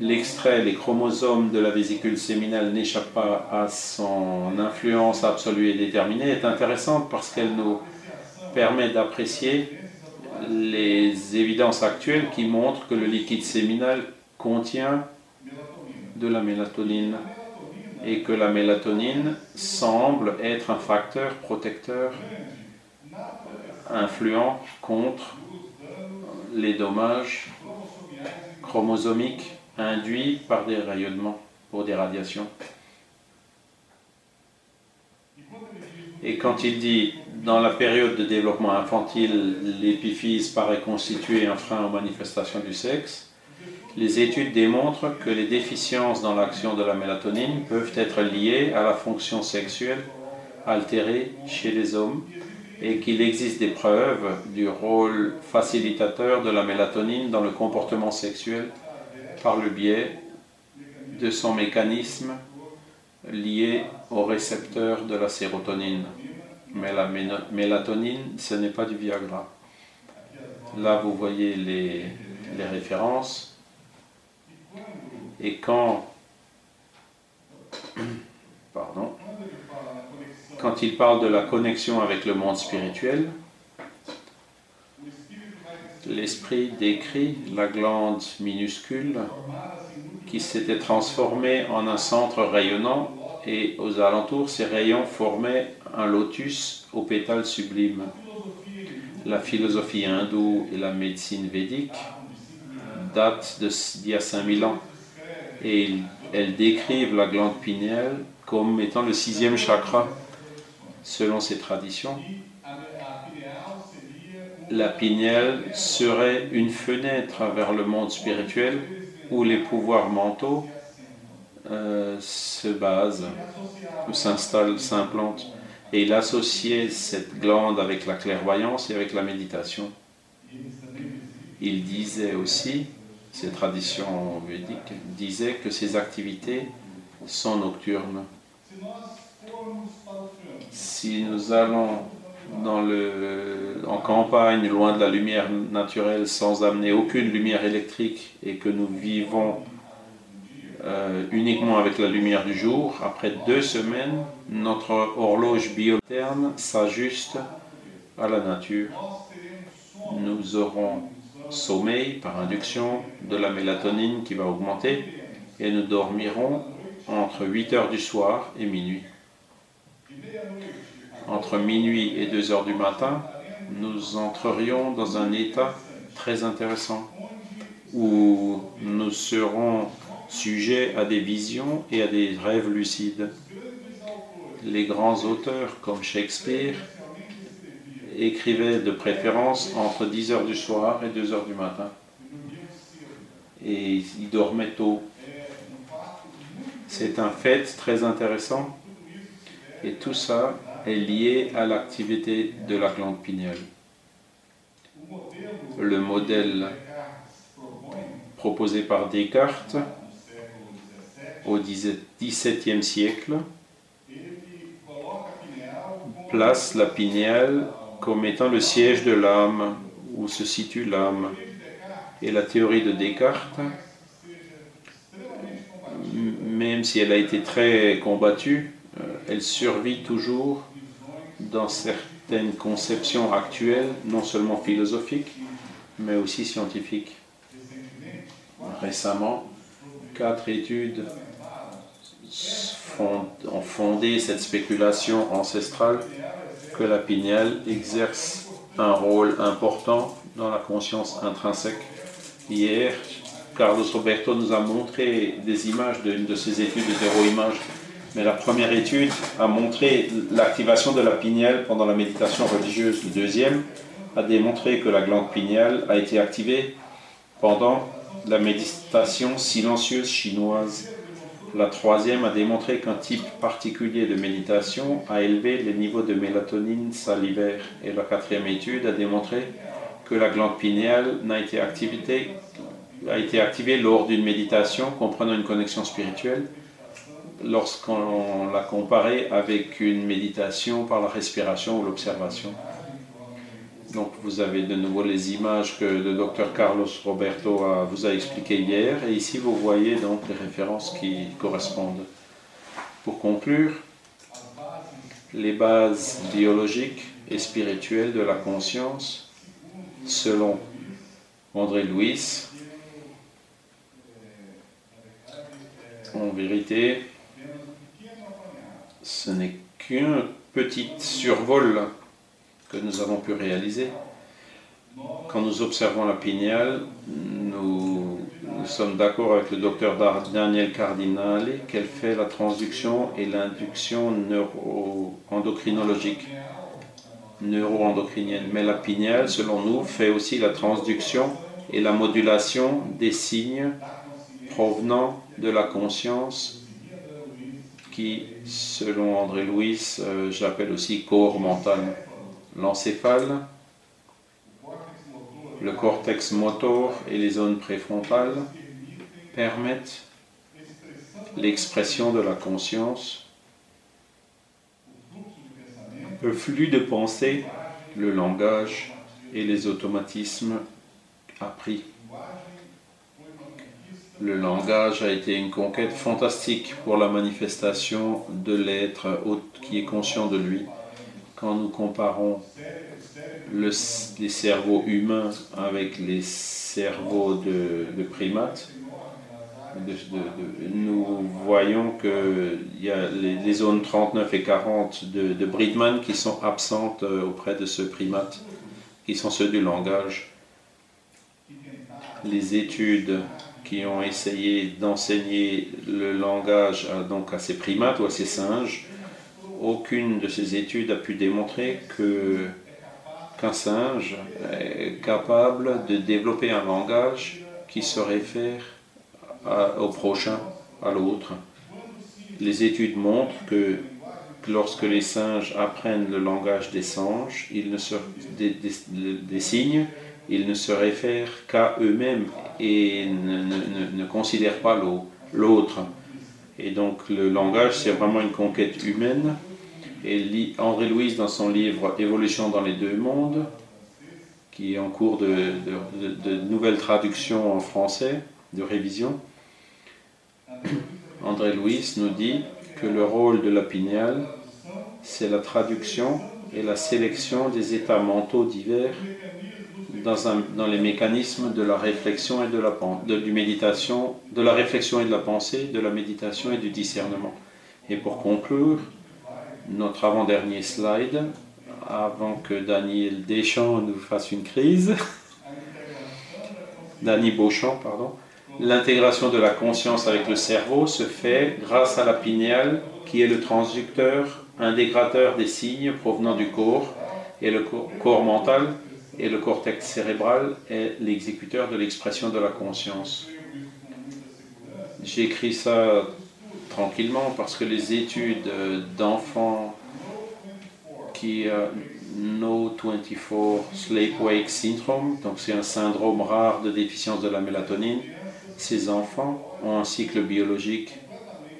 l'extrait, les chromosomes de la vésicule séminale n'échappent pas à son influence absolue et déterminée est intéressante parce qu'elle nous permet d'apprécier les évidences actuelles qui montrent que le liquide séminal contient de la mélatonine et que la mélatonine semble être un facteur protecteur influent contre les dommages chromosomiques induit par des rayonnements pour des radiations. Et quand il dit dans la période de développement infantile, l'épiphyse paraît constituer un frein aux manifestations du sexe, les études démontrent que les déficiences dans l'action de la mélatonine peuvent être liées à la fonction sexuelle altérée chez les hommes et qu'il existe des preuves du rôle facilitateur de la mélatonine dans le comportement sexuel par le biais de son mécanisme lié au récepteur de la sérotonine. Mais la mélatonine, ce n'est pas du Viagra. Là, vous voyez les, références. Et quand il parle de la connexion avec le monde spirituel, l'esprit décrit la glande minuscule qui s'était transformée en un centre rayonnant et aux alentours, ces rayons formaient un lotus aux pétales sublimes. La philosophie hindoue et la médecine védique datent d'il y a 5000 ans et elles décrivent la glande pinéale comme étant le sixième chakra selon ces traditions la pignelle serait une fenêtre vers le monde spirituel où les pouvoirs mentaux euh, se basent, s'installent, s'implantent. Et il associait cette glande avec la clairvoyance et avec la méditation. Il disait aussi, ces traditions védiques disaient que ces activités sont nocturnes. Si nous allons dans le, en campagne, loin de la lumière naturelle, sans amener aucune lumière électrique et que nous vivons euh, uniquement avec la lumière du jour, après deux semaines, notre horloge biotherme s'ajuste à la nature. Nous aurons sommeil par induction de la mélatonine qui va augmenter et nous dormirons entre 8 heures du soir et minuit. Entre minuit et 2 heures du matin, nous entrerions dans un état très intéressant où nous serons sujets à des visions et à des rêves lucides. Les grands auteurs comme Shakespeare écrivaient de préférence entre 10 heures du soir et 2 heures du matin. Et ils dormaient tôt. C'est un fait très intéressant et tout ça est lié à l'activité de la glande pinéale. Le modèle proposé par Descartes au XVIIe siècle place la pinéale comme étant le siège de l'âme, où se situe l'âme. Et la théorie de Descartes même si elle a été très combattue, euh, elle survit toujours dans certaines conceptions actuelles, non seulement philosophiques, mais aussi scientifiques. Récemment, quatre études ont fondé cette spéculation ancestrale que la pinéale exerce un rôle important dans la conscience intrinsèque. Hier, Carlos Roberto nous a montré des images d'une de ses études de zéro-image. La première étude a montré l'activation de la pinéale pendant la méditation religieuse. Le deuxième a démontré que la glande pinéale a été activée pendant la méditation silencieuse chinoise. La troisième a démontré qu'un type particulier de méditation a élevé les niveaux de mélatonine salivaire. Et la quatrième étude a démontré que la glande pinéale activée a été activé lors d'une méditation comprenant une connexion spirituelle lorsqu'on l'a comparé avec une méditation par la respiration ou l'observation. Donc vous avez de nouveau les images que le docteur Carlos Roberto vous a expliquées hier et ici vous voyez donc les références qui correspondent. Pour conclure, les bases biologiques et spirituelles de la conscience, selon André Louis, En vérité, ce n'est qu'un petit survol que nous avons pu réaliser. Quand nous observons la pinéale, nous, sommes d'accord avec le docteur Daniel Cardinale qu'elle fait la transduction et l'induction neuro-endocrinologique, neuro-endocrinienne. Mais la pinéale, selon nous, fait aussi la transduction et la modulation des signes provenant de la conscience qui, selon André Louis, euh, j'appelle aussi corps mental. L'encéphale, le cortex motor et les zones préfrontales permettent l'expression de la conscience, le flux de pensée, le langage et les automatismes appris. Le langage a été une conquête fantastique pour la manifestation de l'être qui est conscient de lui. Quand nous comparons les cerveaux humains avec les cerveaux de, primates, nous voyons qu'il y a les, zones 39 et 40 de, de Bridman qui sont absentes euh, auprès de ce primate, qui sont ceux du langage. Les études qui ont essayé d'enseigner le langage à, donc à ces primates ou à ces singes, aucune de ces études a pu démontrer que qu'un singe est capable de développer un langage qui se réfère au prochain, à l'autre. Les études montrent que lorsque les singes apprennent le langage des singes, ils ne se, des signes, ils ne se réfèrent qu'à eux-mêmes et ne, considèrent pas l'autre. Et donc le langage, c'est vraiment une conquête humaine Et André Louise, dans son livre Évolution dans les deux mondes, qui est en cours de, de, nouvelle traduction en français, de révision, André Louis nous dit que le rôle de la pinéale, c'est la traduction et la sélection des états mentaux divers dans, les mécanismes de la réflexion et de la de, du méditation, de la réflexion et de la pensée, de la méditation et du discernement. Et pour conclure, notre avant-dernier slide, avant que Daniel Deschamps nous fasse une crise, Dany Beauchamp, pardon, l'intégration de la conscience avec le cerveau se fait grâce à la pinéale qui est le transducteur, intégrateur des signes provenant du corps et le corps mental et le cortex cérébral est l'exécuteur de l'expression de la conscience. J'écris ça tranquillement parce que les études d'enfants qui euh, No 24 Sleep-Wake Syndrome, donc c'est un syndrome rare de déficience de la mélatonine, ces enfants ont un cycle biologique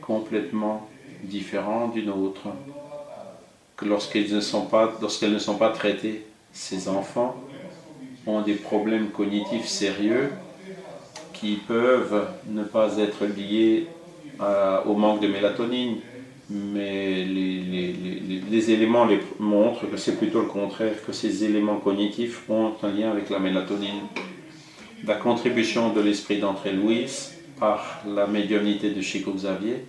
complètement différent du nôtre. Que lorsqu'elles ne sont pas, lorsqu'elles ne sont pas traitées, ces enfants ont des problèmes cognitifs sérieux qui peuvent ne pas être liés au manque de mélatonine, mais les, les, éléments les montrent que c'est plutôt le contraire, que ces éléments cognitifs ont un lien avec la mélatonine. La contribution de l'esprit d'André Louis par la médiumnité de Chico Xavier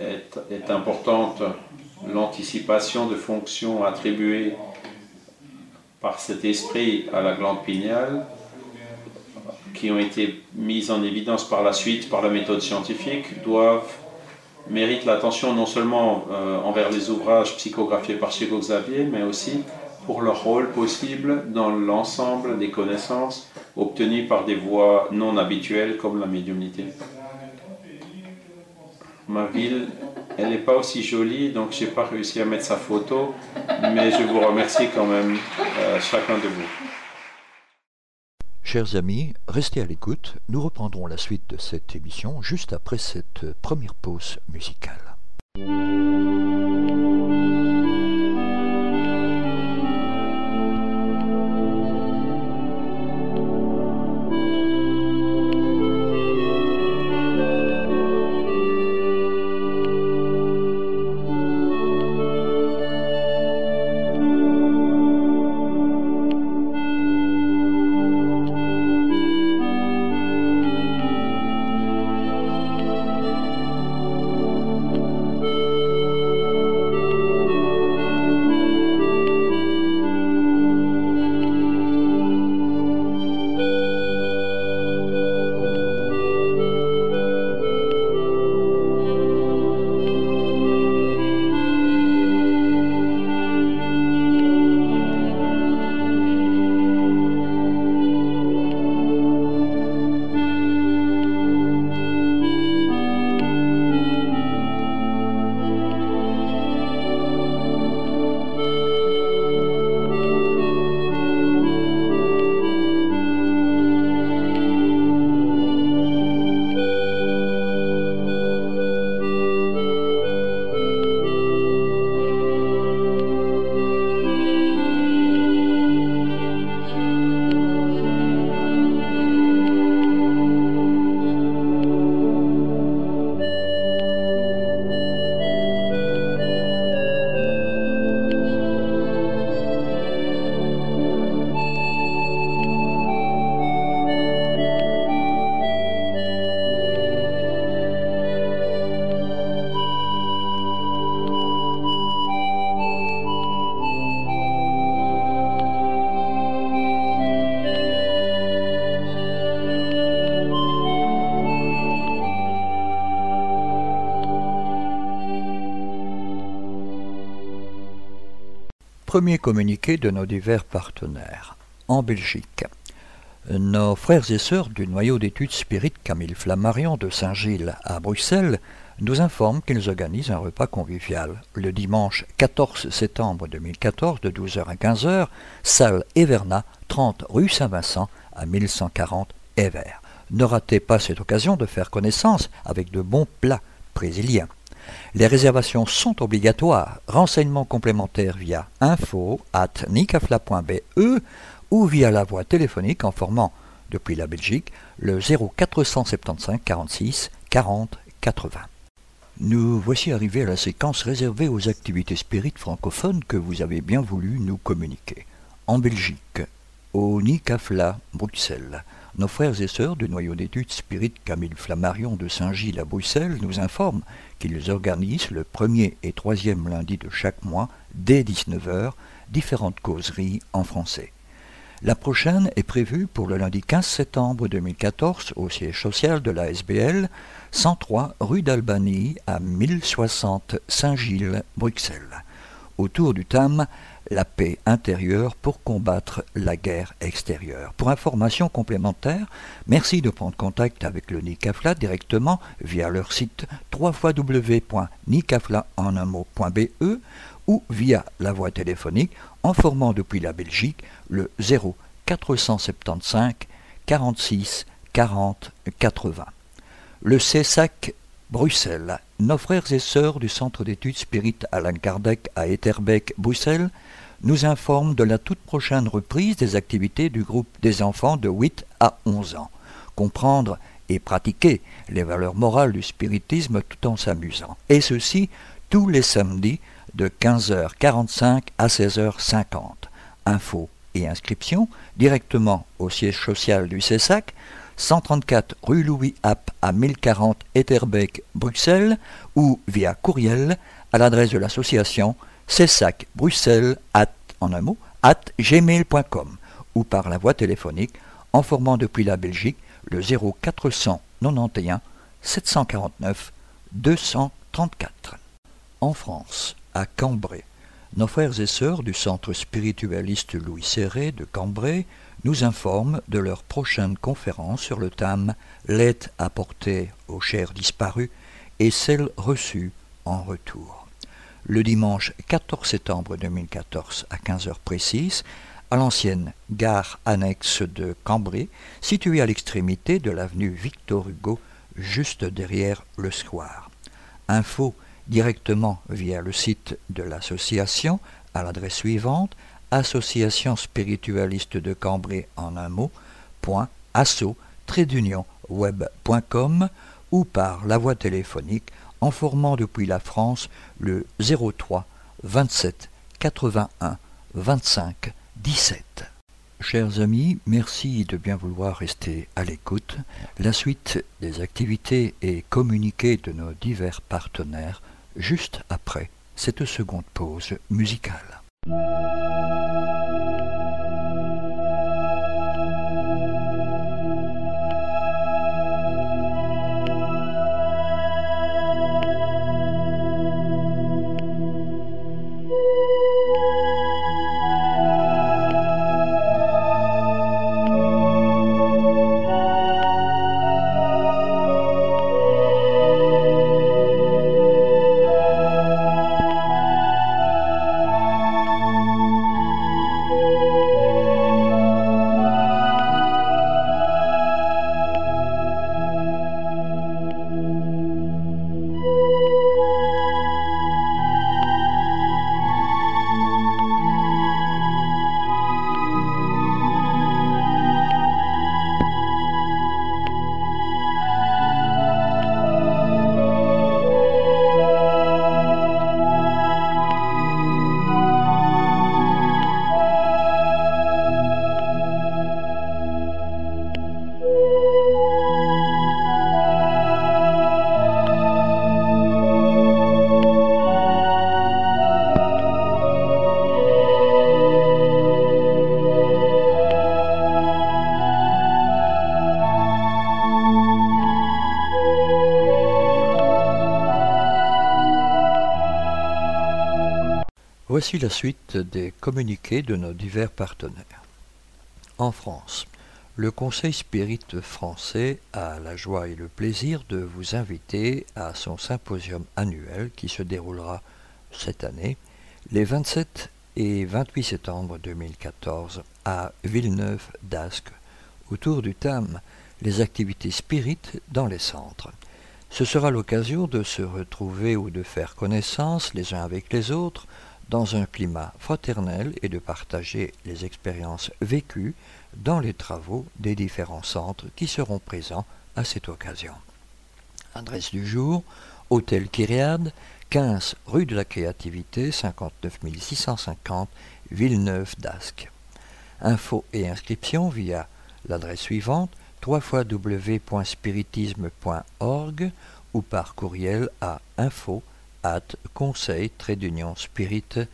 est importante. L'anticipation de fonctions attribuées par cet esprit à la glande pinéale, qui ont été mises en évidence par la suite par la méthode scientifique, doivent méritent l'attention non seulement euh, envers les ouvrages psychographiés par Chico Xavier, mais aussi pour leur rôle possible dans l'ensemble des connaissances obtenues par des voies non habituelles comme la médiumnité. Ma ville, elle n'est pas aussi jolie, donc je n'ai pas réussi à mettre sa photo, mais je vous remercie quand même, euh, chacun de vous. Chers amis, restez à l'écoute, nous reprendrons la suite de cette émission juste après cette première pause musicale. Premier communiqué de nos divers partenaires. En Belgique, nos frères et sœurs du noyau d'études spirites Camille Flammarion de Saint-Gilles à Bruxelles nous informent qu'ils organisent un repas convivial le dimanche 14 septembre 2014 de 12h à 15h, salle Everna, 30 rue Saint-Vincent à 1140 Evert. Ne ratez pas cette occasion de faire connaissance avec de bons plats brésiliens. Les réservations sont obligatoires. Renseignements complémentaires via info at nicafla.be ou via la voie téléphonique en formant, depuis la Belgique, le 0475 46 40 80. Nous voici arrivés à la séquence réservée aux activités spirites francophones que vous avez bien voulu nous communiquer. En Belgique, au NICAFLA, Bruxelles, nos frères et sœurs du noyau d'études spirites Camille Flammarion de Saint-Gilles à Bruxelles nous informent qu'ils organisent le premier et troisième lundi de chaque mois, dès 19h, différentes causeries en français. La prochaine est prévue pour le lundi 15 septembre 2014 au siège social de la SBL, 103 rue d'Albanie à 1060 Saint-Gilles, Bruxelles, autour du thème La paix intérieure pour combattre la guerre extérieure. Pour informations complémentaires, merci de prendre contact avec le NICAFLA directement via leur site www.nicafla.be ou via la voie téléphonique en formant depuis la Belgique le 0 475 46 40 80. Le CESAC Bruxelles, nos frères et sœurs du Centre d'études spirites Alain Kardec à Etterbeek, Bruxelles, nous informent de la toute prochaine reprise des activités du groupe des enfants de 8 à 11 ans. Comprendre et pratiquer les valeurs morales du spiritisme tout en s'amusant. Et ceci tous les samedis de 15h45 à 16h50. Infos et inscriptions directement au siège social du CESAC, 134 rue Louis App à 1040 Etterbeek, Bruxelles, ou via courriel à l'adresse de l'association CESAC Bruxelles at, en un mot, at gmail.com ou par la voie téléphonique en formant depuis la Belgique le 0491 749 234. En France, à Cambrai. Nos frères et sœurs du centre spiritualiste Louis Serré de Cambrai nous informent de leur prochaine conférence sur le thème L'aide apportée aux chers disparus et celle reçue en retour. Le dimanche 14 septembre 2014 à 15h précise, à l'ancienne gare annexe de Cambrai, située à l'extrémité de l'avenue Victor Hugo, juste derrière le square. Info directement via le site de l'association à l'adresse suivante association spiritualiste de Cambrai en un mot point asso web.com ou par la voie téléphonique en formant depuis la France le 03 27 81 25 17. Chers amis, merci de bien vouloir rester à l'écoute. La suite des activités et communiqués de nos divers partenaires juste après cette seconde pause musicale. Voici la suite des communiqués de nos divers partenaires. En France, le Conseil Spirit français a la joie et le plaisir de vous inviter à son symposium annuel qui se déroulera cette année les 27 et 28 septembre 2014 à Villeneuve d'Ascq autour du thème Les activités spirites dans les centres. Ce sera l'occasion de se retrouver ou de faire connaissance les uns avec les autres dans un climat fraternel et de partager les expériences vécues dans les travaux des différents centres qui seront présents à cette occasion. Adresse du jour, Hôtel Kyriade, 15 rue de la Créativité, 59 650 Villeneuve d'Ascq. Infos et inscriptions via l'adresse suivante www.spiritisme.org ou par courriel à info at conseil spirit.fr.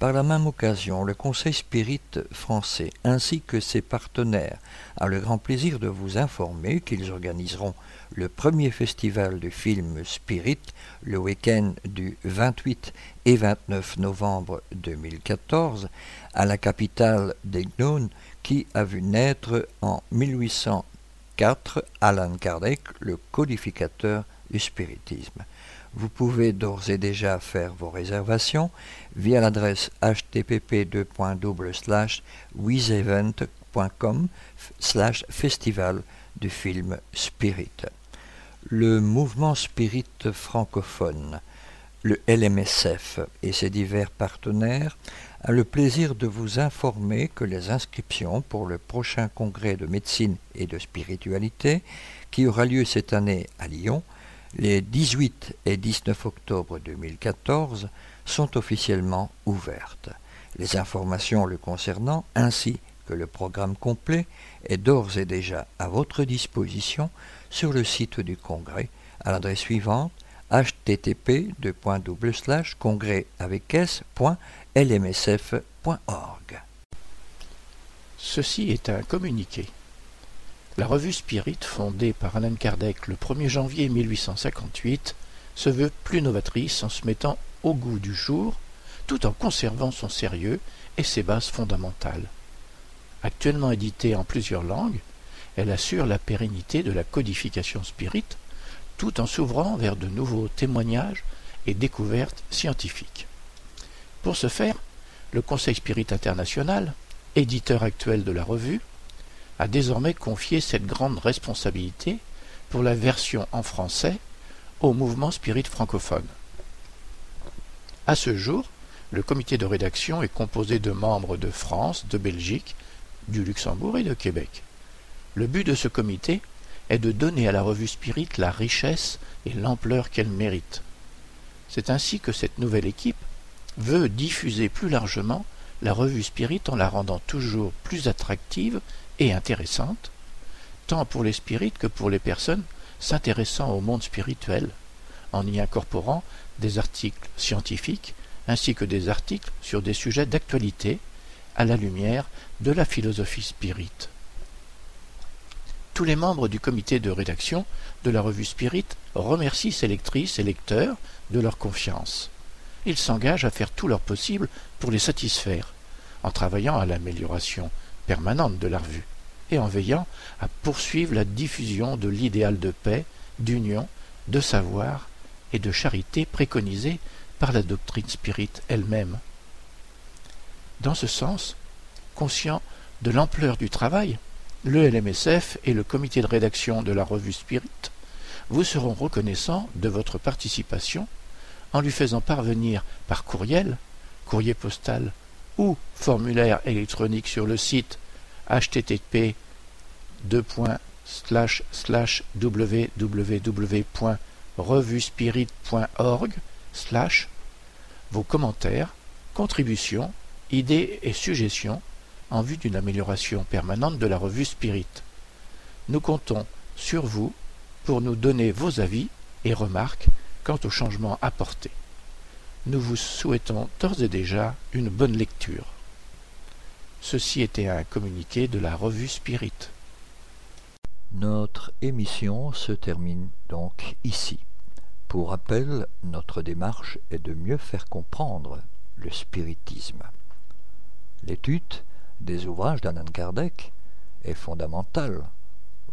Par la même occasion, le Conseil Spirit français ainsi que ses partenaires a le grand plaisir de vous informer qu'ils organiseront le premier festival du film Spirit le week-end du 28 et 29 novembre 2014 à la capitale des qui a vu naître en 1804 Alan Kardec, le codificateur spiritisme. Vous pouvez d'ores et déjà faire vos réservations via l'adresse http wizevent.com slash festival du film Spirit. Le mouvement Spirit francophone, le LMSF et ses divers partenaires a le plaisir de vous informer que les inscriptions pour le prochain congrès de médecine et de spiritualité qui aura lieu cette année à Lyon les 18 et 19 octobre 2014 sont officiellement ouvertes. Les informations le concernant ainsi que le programme complet est d'ores et déjà à votre disposition sur le site du congrès à l'adresse suivante http congrès avec. Ceci est un communiqué. La revue Spirit, fondée par Alan Kardec le 1er janvier 1858, se veut plus novatrice en se mettant au goût du jour, tout en conservant son sérieux et ses bases fondamentales. Actuellement éditée en plusieurs langues, elle assure la pérennité de la codification spirit, tout en s'ouvrant vers de nouveaux témoignages et découvertes scientifiques. Pour ce faire, le Conseil Spirit International, éditeur actuel de la revue, a désormais confié cette grande responsabilité pour la version en français au mouvement spirit francophone. À ce jour, le comité de rédaction est composé de membres de France, de Belgique, du Luxembourg et de Québec. Le but de ce comité est de donner à la revue Spirit la richesse et l'ampleur qu'elle mérite. C'est ainsi que cette nouvelle équipe veut diffuser plus largement la revue Spirit en la rendant toujours plus attractive intéressante, tant pour les spirites que pour les personnes s'intéressant au monde spirituel, en y incorporant des articles scientifiques ainsi que des articles sur des sujets d'actualité à la lumière de la philosophie spirite. Tous les membres du comité de rédaction de la revue Spirit remercient ses lectrices et lecteurs de leur confiance. Ils s'engagent à faire tout leur possible pour les satisfaire, en travaillant à l'amélioration permanente de la revue et en veillant à poursuivre la diffusion de l'idéal de paix, d'union, de savoir et de charité préconisé par la doctrine spirite elle-même. Dans ce sens, conscient de l'ampleur du travail, le LMSF et le comité de rédaction de la revue Spirit vous seront reconnaissants de votre participation en lui faisant parvenir par courriel, courrier postal ou formulaire électronique sur le site http www.revuespirit.org vos commentaires, contributions, idées et suggestions en vue d'une amélioration permanente de la revue Spirit. Nous comptons sur vous pour nous donner vos avis et remarques quant aux changements apportés. Nous vous souhaitons d'ores et déjà une bonne lecture. Ceci était un communiqué de la revue Spirit. Notre émission se termine donc ici. Pour rappel, notre démarche est de mieux faire comprendre le spiritisme. L'étude des ouvrages d'Anand Kardec est fondamentale,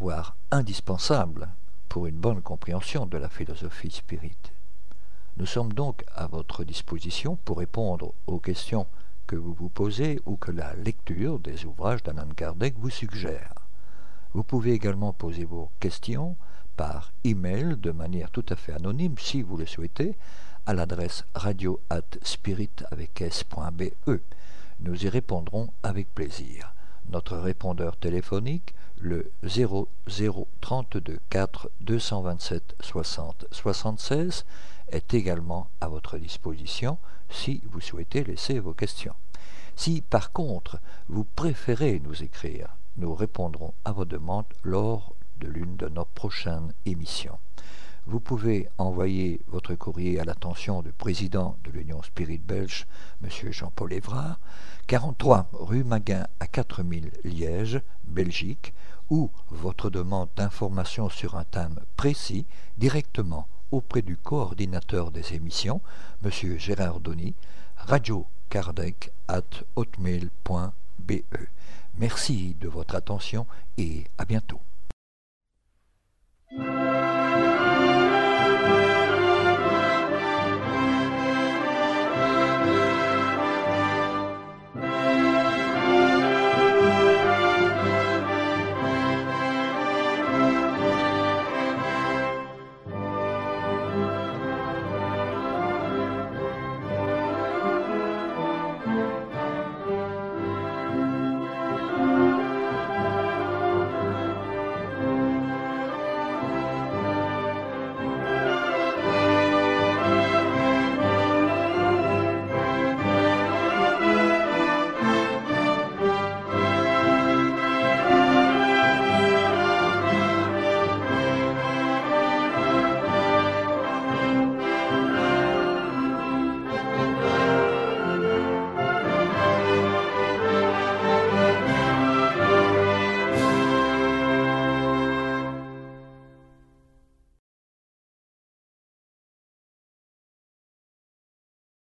voire indispensable pour une bonne compréhension de la philosophie spirite. Nous sommes donc à votre disposition pour répondre aux questions que vous vous posez ou que la lecture des ouvrages d'Anand Kardec vous suggère. Vous pouvez également poser vos questions par email de manière tout à fait anonyme si vous le souhaitez à l'adresse radio s.be. Nous y répondrons avec plaisir. Notre répondeur téléphonique, le 0032 4 227 60 76, est également à votre disposition si vous souhaitez laisser vos questions. Si par contre vous préférez nous écrire, nous répondrons à vos demandes lors de l'une de nos prochaines émissions vous pouvez envoyer votre courrier à l'attention du président de l'Union Spirit Belge, M. Jean-Paul Évrard, 43 rue Maguin à 4000 Liège, Belgique, ou votre demande d'information sur un thème précis directement auprès du coordinateur des émissions, M. Gérard Donny, radiocardec at hotmail.be. Merci de votre attention et à bientôt.